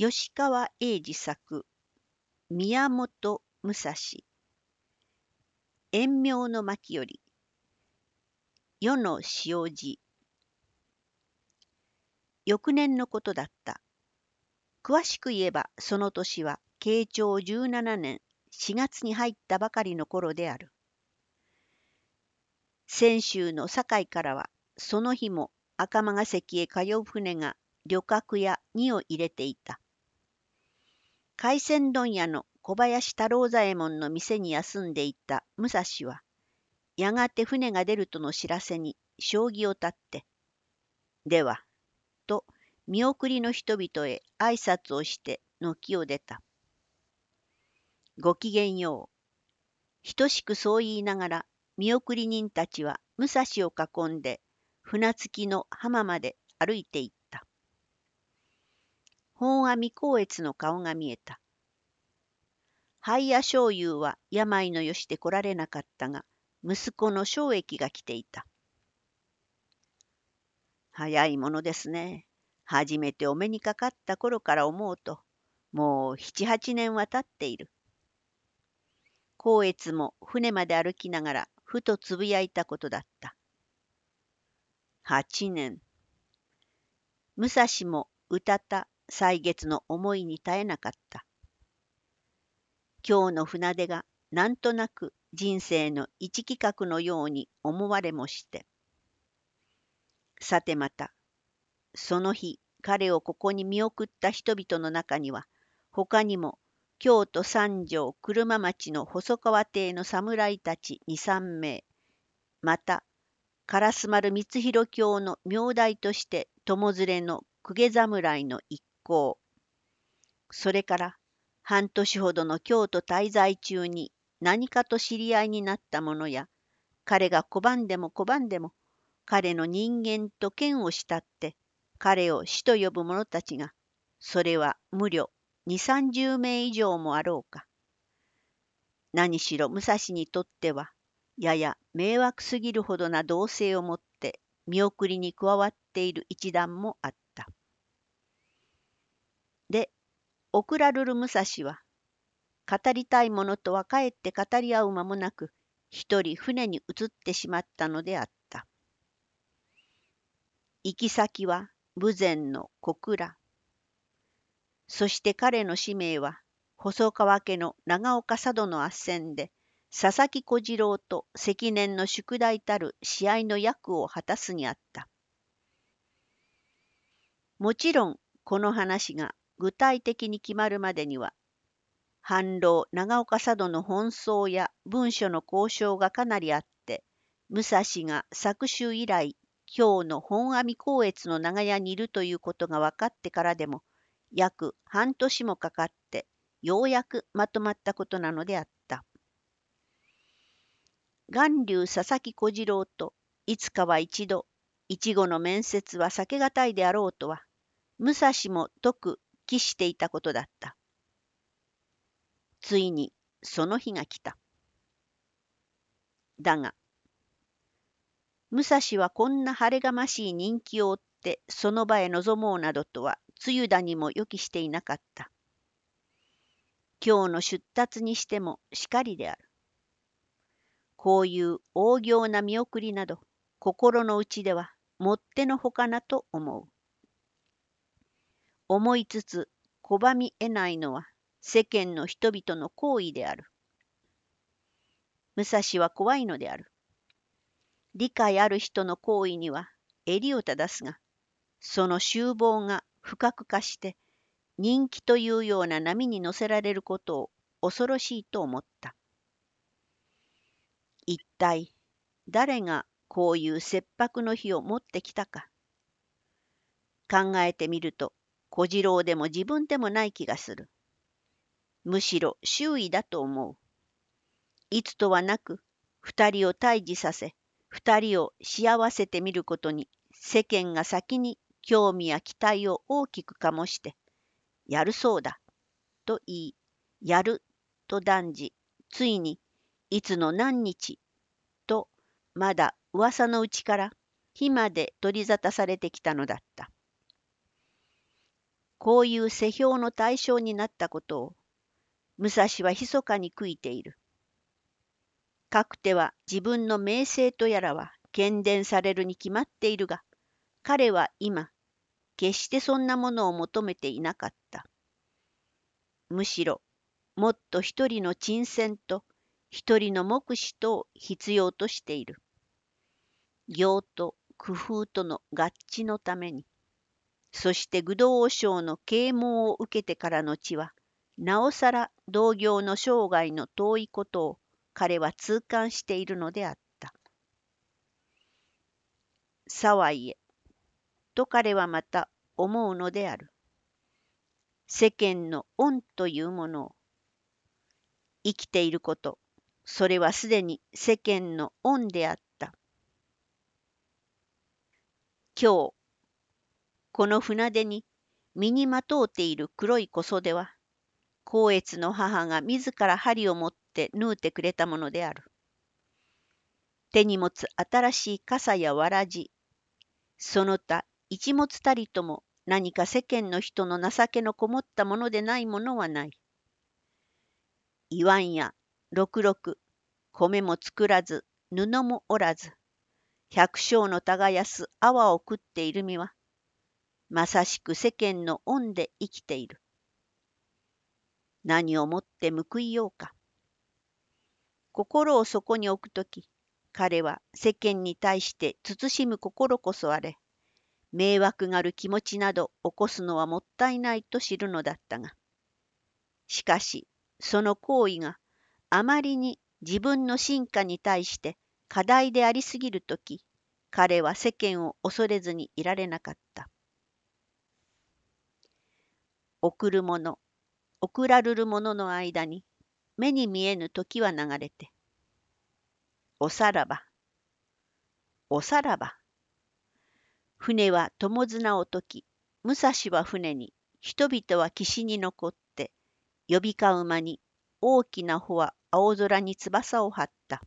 吉川英治作宮本武蔵。遠明の巻より世の塩路。翌年のことだった。詳しく言えばその年は慶長17年4月に入ったばかりの頃である。泉州の堺からはその日も赤間ヶ関へ通う船が旅客や荷を入れていた。海鮮問屋の小林太郎左衛門の店に休んでいた武蔵は、やがて船が出るとの知らせに将棋を立って、では、と見送りの人々へ挨拶をして軒を出た。ごきげんよう。等しくそう言いながら見送り人たちは武蔵を囲んで船着きの浜まで歩いていった。本阿弥光悦の顔が見えた。灰屋醤油は病のよしで来られなかったが、息子の正益が来ていた。早いものですね。初めてお目にかかった頃から思うと、もう七八年は経っている。光悦も船まで歩きながらふとつぶやいたことだった。八年。武蔵も歌った歳月の思いに絶えなかった。今日の船出がなんとなく人生の一企画のように思われもして。さてまた、その日彼をここに見送った人々の中には、他にも京都三条車町の細川邸の侍たち二三名、また、烏丸光弘教の名代として友連れの公家侍の一行、それから半年ほどの京都滞在中に何かと知り合いになった者や、彼が拒んでも拒んでも、彼の人間と剣を慕って、彼を死と呼ぶ者たちが、それは無料二三十名以上もあろうか。何しろ武蔵にとっては、やや迷惑すぎるほどな動静をもって見送りに加わっている一団もあった。で、オクラルル武蔵は、語りたいものとはかえって語り合う間もなく、一人船に移ってしまったのであった。行き先は武前の小倉。そして彼の使命は、細川家の長岡佐渡の斡旋で、佐々木小次郎と積年の宿題たる試合の役を果たすにあった。もちろん、この話が具体的に決まるまでには、反浪長岡佐渡の奔走や文書の交渉がかなりあって、武蔵が昨秋以来、今日の本阿弥光悦の長屋にいるということが分かってからでも、約半年もかかってようやくまとまったことなのであった。巌流佐々木小次郎といつかは一度一後の面接は避けがたいであろうとは武蔵もく期していたことだった。ついにその日が来た。だが武蔵はこんな晴れがましい人気を追ってその場へ臨もうなどとは梅雨だにも予期していなかった。今日の出立にしてもしかりである。こういう大行な見送りなど、心の内ではもってのほかなと思う。思いつつ拒み得ないのは世間の人々の行為である。武蔵は怖いのである。理解ある人の行為には襟を正すが、その修謀が不覚化して人気というような波に乗せられることを恐ろしいと思った。一体誰がこういう切迫の日を持ってきたか。考えてみると小次郎でも自分でもない気がする。むしろ周囲だと思う。いつとはなく二人を退治させ二人を幸せてみることに世間が先に興味や期待を大きく醸して、やるそうだ、と言い、やる、と断じ、ついに、いつの何日、と、まだ噂のうちから、火まで取り沙汰されてきたのだった。こういう世評の対象になったことを、武蔵は密かに悔いている。かくては自分の名声とやらは喧伝されるに決まっているが、彼は今、決してそんなものを求めていなかった。むしろ、もっと一人の沈船と一人の目視とを必要としている。行と工夫との合致のために、そして愚道王将の啓蒙を受けてからの地は、なおさら同業の生涯の遠いことを彼は痛感しているのであった。さはいえ、と彼はまた思うのである。世間の恩というものを生きていること、それはすでに世間の恩であった。今日、この船出に身にまとうている黒い小袖は、光悦の母が自ら針を持って縫うてくれたものである。手に持つ新しい傘やわらじ、その他一物たりとも何か世間の人の情けのこもったものでないものはない。言わんや六六米も作らず布もおらず百姓の耕す泡を食っている身はまさしく世間の恩で生きている。何をもって報いようか。心をそこに置くとき、彼は世間に対して慎む心こそあれ、迷惑がる気持ちなど起こすのはもったいないと知るのだったが、しかし、その行為があまりに自分の進化に対して課題でありすぎるとき、彼は世間を恐れずにいられなかった。送るもの、送らるるものの間に目に見えぬ時は流れて、おさらば、おさらば。船は友綱を解き、武蔵は船に、人々は岸に残って、呼び交う間に大きな帆は青空に翼を張った。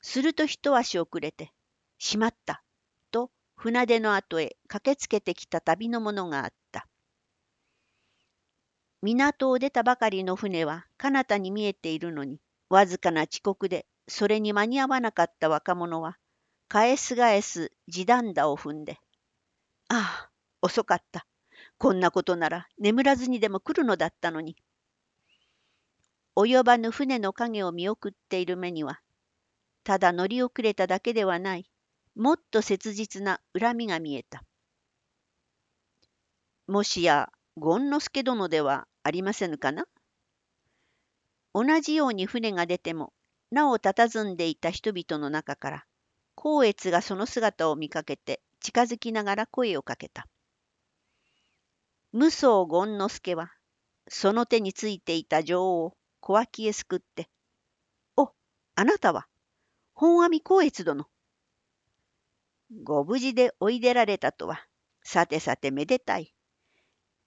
すると一足遅れて、しまった、と船出の後へ駆けつけてきた旅の者があった。港を出たばかりの船は彼方に見えているのに、わずかな遅刻でそれに間に合わなかった若者は、返す返す地団打を踏んで、ああ、遅かった。こんなことなら眠らずにでも来るのだったのに。及ばぬ船の影を見送っている目には、ただ乗り遅れただけではない、もっと切実な恨みが見えた。もしや、権之助殿ではありませぬかな？同じように船が出ても、なお佇んでいた人々の中から、光悦がその姿を見かけて近づきながら声をかけた。無双権之助は、その手についていた女王を小脇へすくって、お、あなたは、本阿弥光悦殿。ご無事でおいでられたとは、さてさてめでたい。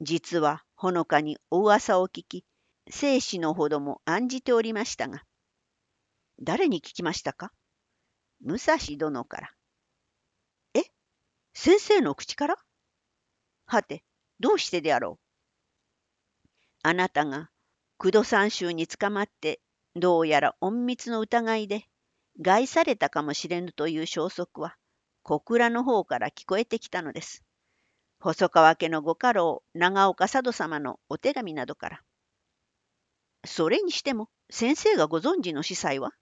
実はほのかにお噂を聞き、生死のほども案じておりましたが。誰に聞きましたか？武蔵殿から。え？先生の口から？はて、どうしてであろう？あなたが九度三州に捕まってどうやら隠密の疑いで害されたかもしれぬという消息は小倉の方から聞こえてきたのです。細川家のご家老長岡佐渡様のお手紙などから。それにしても先生がご存知の司祭は？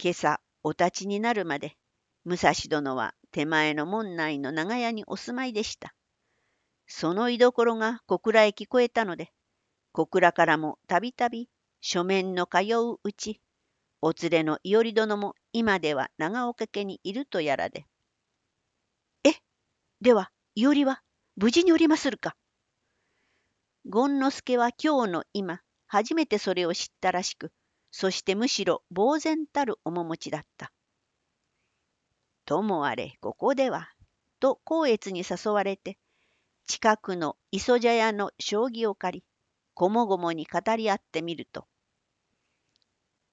今朝お立ちになるまで武蔵殿は手前の門内の長屋にお住まいでした。その居所が小倉へ聞こえたので小倉からもたびたび書面の通ううちお連れの伊織殿も今では長岡家にいるとやらで。えでは伊織は無事におりまするか。権之助は今日の今、初めてそれを知ったらしく、そしてむしろ呆然たる面持ちだった。ともあれ、ここでは、と光悦に誘われて、近くの磯茶屋の将棋を借り、こもごもに語り合ってみると、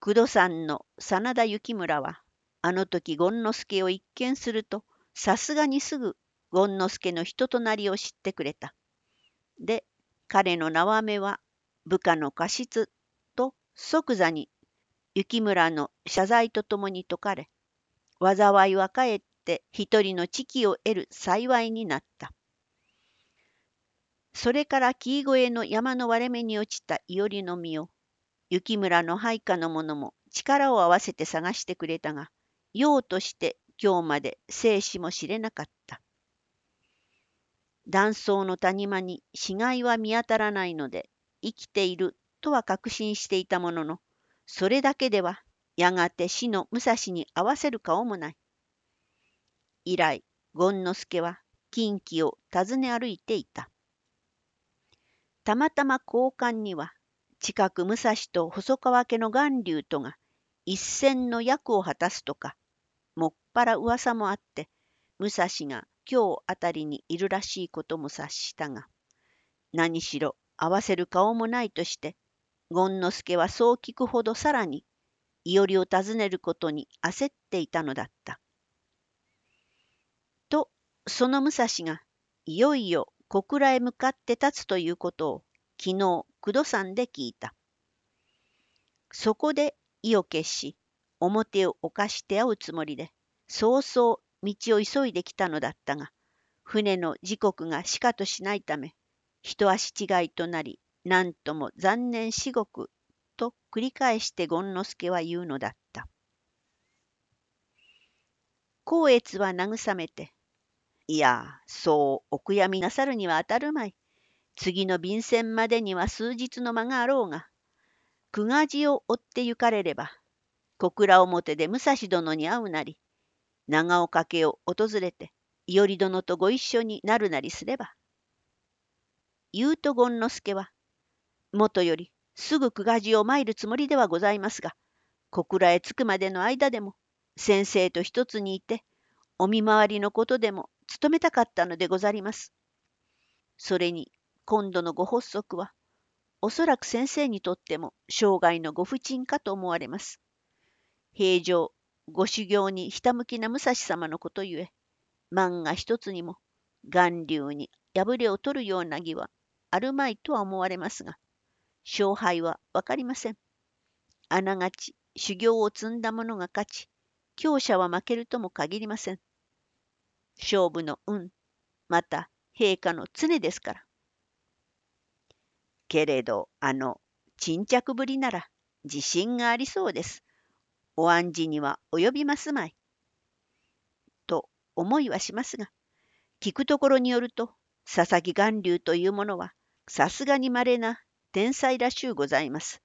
工藤さんの真田幸村は、あの時権之助を一見すると、さすがにすぐ権之助の人となりを知ってくれた。で、彼の縄目は部下の過失と即座に雪村の謝罪とともに解かれ、災いはかえって一人の知己を得る幸いになった。それから木越えの山の割れ目に落ちたいおりの実を、雪村の配下の者も力を合わせて探してくれたが、用として今日まで生死も知れなかった。断層の谷間に死骸は見当たらないので、生きているとは確信していたものの、それだけではやがて死の武蔵に合わせる顔もない。以来、権之助は近畿を訪ね歩いていた。たまたま交換には、近く武蔵と細川家の巌流とが一戦の役を果たすとか、もっぱら噂もあって、武蔵が今日あたりにいるらしいことも察したが、何しろ合わせる顔もないとして、権之助はそう聞くほどさらに、いおりを訪ねることに焦っていたのだった。と、その武蔵が、いよいよ小倉へ向かって立つということを、昨日、九度山で聞いた。そこで意を決し、表を犯して会うつもりで、早々道を急いできたのだったが、船の時刻がしかとしないため、一足違いとなり、なんとも残念至極と繰り返して権之助は言うのだった。光悦は慰めて、いや、そうお悔やみなさるには当たるまい。次の便箋までには数日の間があろうが、久我寺を追って行かれれば、小倉表で武蔵殿に会うなり、長岡家を訪れて、伊織殿とご一緒になるなりすれば。言うと権之助は、もとよりすぐ久我寺を参るつもりではございますが、小倉へ着くまでの間でも、先生と一つにいて、お見回りのことでも務めたかったのでござります。それに、今度のご発足は、おそらく先生にとっても生涯のご不沈かと思われます。平常、ご修行にひたむきな武蔵様のことゆえ、漫画一つにも、巌流に破れを取るような儀はあるまいとは思われますが、勝敗はわかりません。あながち修行を積んだ者が勝ち、強者は負けるとも限りません。勝負の運、また陛下の常ですから。けれど、あの、沈着ぶりなら自信がありそうです。お案じには及びますまい。と思いはしますが、聞くところによると、佐々木巌流というものは、さすがに稀な天才らしゅうございます。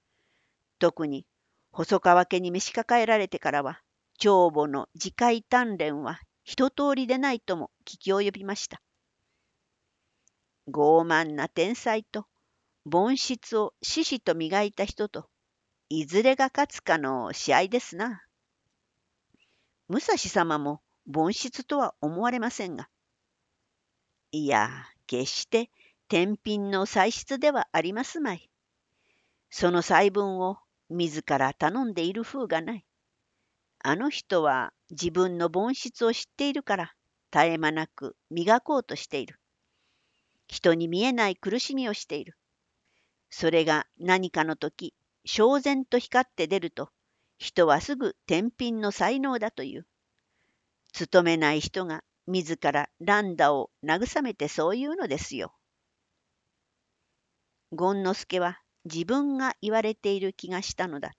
特に細川家に召し抱えられてからは、長母の次回鍛錬は一通りでないとも聞き及びました。傲慢な天才と凡質を獅子と磨いた人と、いずれが勝つかの試合ですな。武蔵様も凡質とは思われませんが。いや、決して天品の歳出ではありますまい。その細分を自ら頼んでいる風がない。あの人は自分の本質を知っているから絶え間なく磨こうとしている。人に見えない苦しみをしている。それが何かの時、焦然と光って出ると、人はすぐ天品の才能だという。勤めない人が自らランダを慰めてそういうのですよ。権之助は自分が言われている気がしたのだっ。